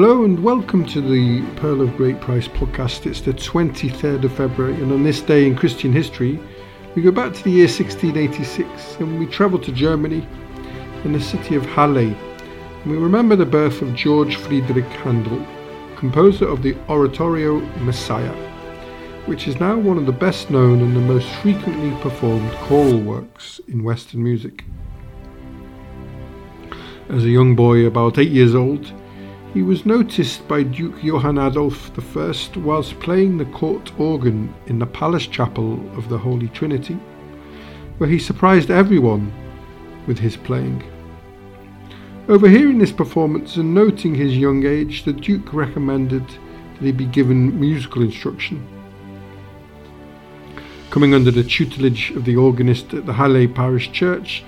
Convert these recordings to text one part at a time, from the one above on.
Hello and welcome to the Pearl of Great Price podcast. It's the 23rd of February, and on this day in Christian history, we go back to the year 1686 and we travel to Germany in the city of Halle. And we remember the birth of George Friedrich Handel, composer of the oratorio Messiah, which is now one of the best known and the most frequently performed choral works in Western music. As a young boy, about eight years old, he was noticed by Duke Johann Adolf I whilst playing the court organ in the palace chapel of the Holy Trinity, where he surprised everyone with his playing. Overhearing this performance and noting his young age, the Duke recommended that he be given musical instruction. Coming under the tutelage of the organist at the Halle Parish Church,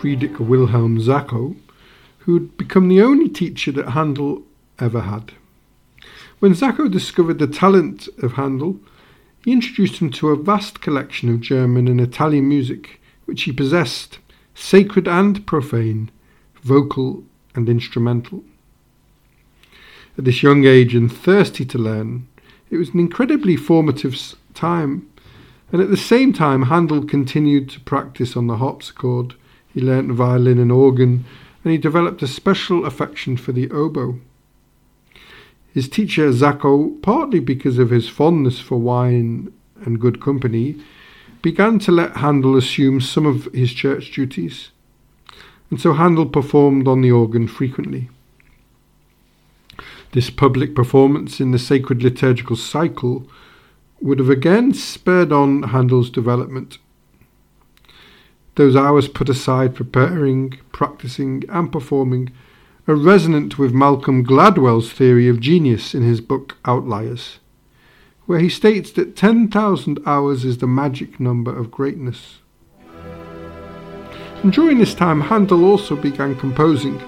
Friedrich Wilhelm Zachow, who had become the only teacher that Handel ever had. When Zachow discovered the talent of Handel, he introduced him to a vast collection of German and Italian music, which he possessed, sacred and profane, vocal and instrumental. At this young age and thirsty to learn, it was an incredibly formative time, and at the same time, Handel continued to practice on the harpsichord. He learnt violin and organ, and he developed a special affection for the oboe. His teacher Zachow, partly because of his fondness for wine and good company, began to let Handel assume some of his church duties, and so Handel performed on the organ frequently. This public performance in the sacred liturgical cycle would have again spurred on Handel's development those hours put aside preparing, practicing, and performing are resonant with Malcolm Gladwell's theory of genius in his book Outliers, where he states that 10,000 hours is the magic number of greatness. And during this time, Handel also began composing,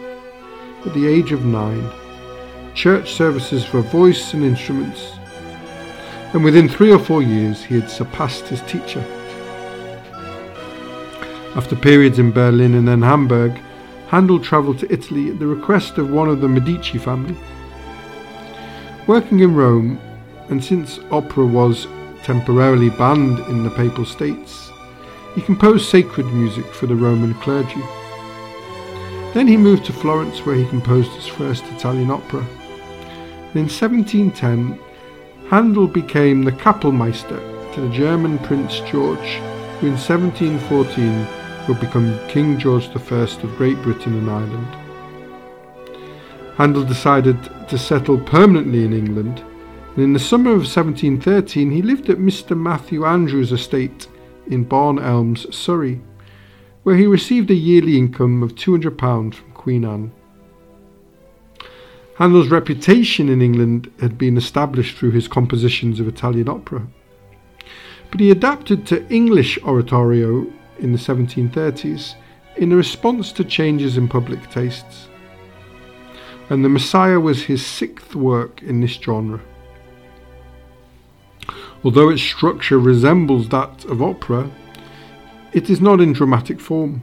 at the age of nine, church services for voice and instruments, and within three or four years he had surpassed his teacher. After periods in Berlin and then Hamburg, Handel travelled to Italy at the request of one of the Medici family. Working in Rome, and since opera was temporarily banned in the Papal States, he composed sacred music for the Roman clergy. Then he moved to Florence where he composed his first Italian opera. And in 1710, Handel became the Kapellmeister to the German Prince George, who in 1714 would become King George I of Great Britain and Ireland. Handel decided to settle permanently in England, and in the summer of 1713 he lived at Mr. Matthew Andrews' estate in Barn Elms, Surrey, where he received a yearly income of £200 from Queen Anne. Handel's reputation in England had been established through his compositions of Italian opera, but he adapted to English oratorio in the 1730s in response to changes in public tastes. And The Messiah was his sixth work in this genre. Although its structure resembles that of opera, it is not in dramatic form,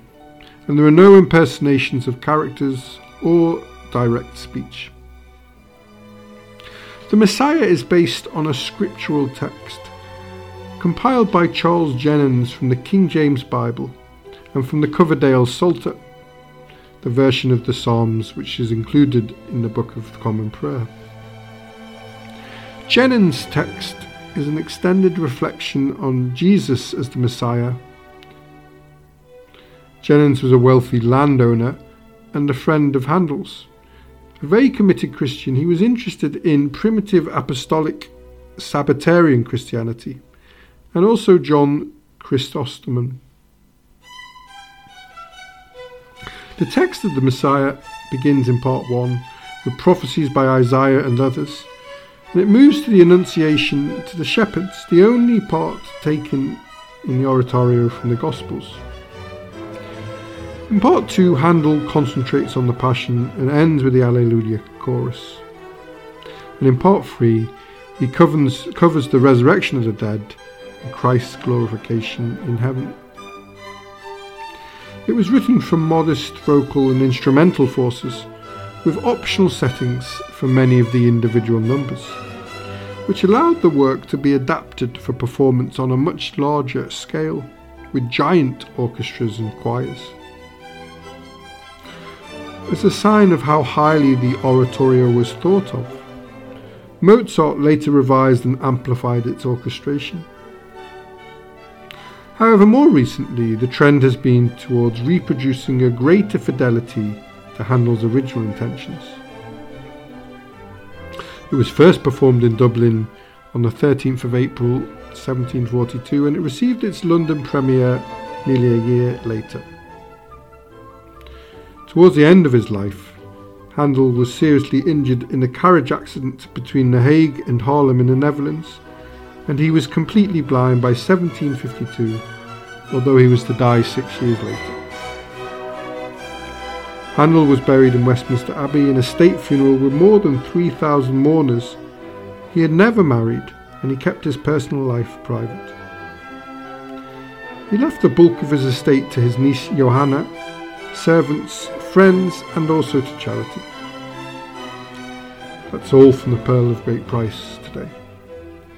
and there are no impersonations of characters or direct speech. The Messiah is based on a scriptural text compiled by Charles Jennens from the King James Bible and from the Coverdale Psalter, the version of the Psalms which is included in the Book of Common Prayer. Jennens' text is an extended reflection on Jesus as the Messiah. Jennens was a wealthy landowner and a friend of Handel's. A very committed Christian, he was interested in primitive apostolic Sabbatarian Christianity and also John Chrysostom. The text of the Messiah begins in part 1 with prophecies by Isaiah and others, and it moves to the Annunciation to the shepherds, the only part taken in the oratorio from the Gospels. In part 2, Handel concentrates on the Passion and ends with the Alleluia chorus. And in part 3, he covers, covers the resurrection of the dead Christ's glorification in heaven. It was written from modest vocal and instrumental forces, with optional settings for many of the individual numbers, which allowed the work to be adapted for performance on a much larger scale with giant orchestras and choirs. As a sign of how highly the oratorio was thought of, Mozart later revised and amplified its orchestration. However, more recently, the trend has been towards reproducing a greater fidelity to Handel's original intentions. It was first performed in Dublin on the 13th of April 1742 and it received its London premiere nearly a year later. Towards the end of his life, Handel was seriously injured in a carriage accident between The Hague and Haarlem in the Netherlands, and he was completely blind by 1752, although he was to die six years later. Handel was buried in Westminster Abbey in a state funeral with more than 3,000 mourners. He had never married and he kept his personal life private. He left the bulk of his estate to his niece Johanna, servants, friends, and also to charity. That's all from the Pearl of Great Price today.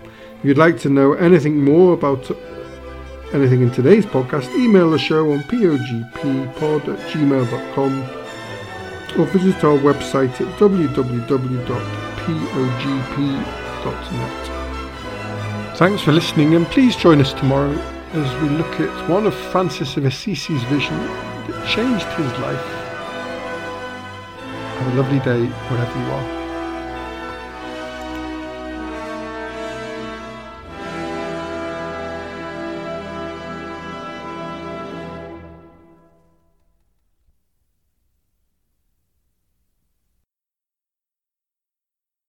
If you'd like to know anything more about anything in today's podcast, email the show on pogppod at gmail.com or visit our website at www.pogp.net. Thanks for listening and please join us tomorrow as we look at one of Francis of Assisi's vision that changed his life. Have a lovely day wherever you are.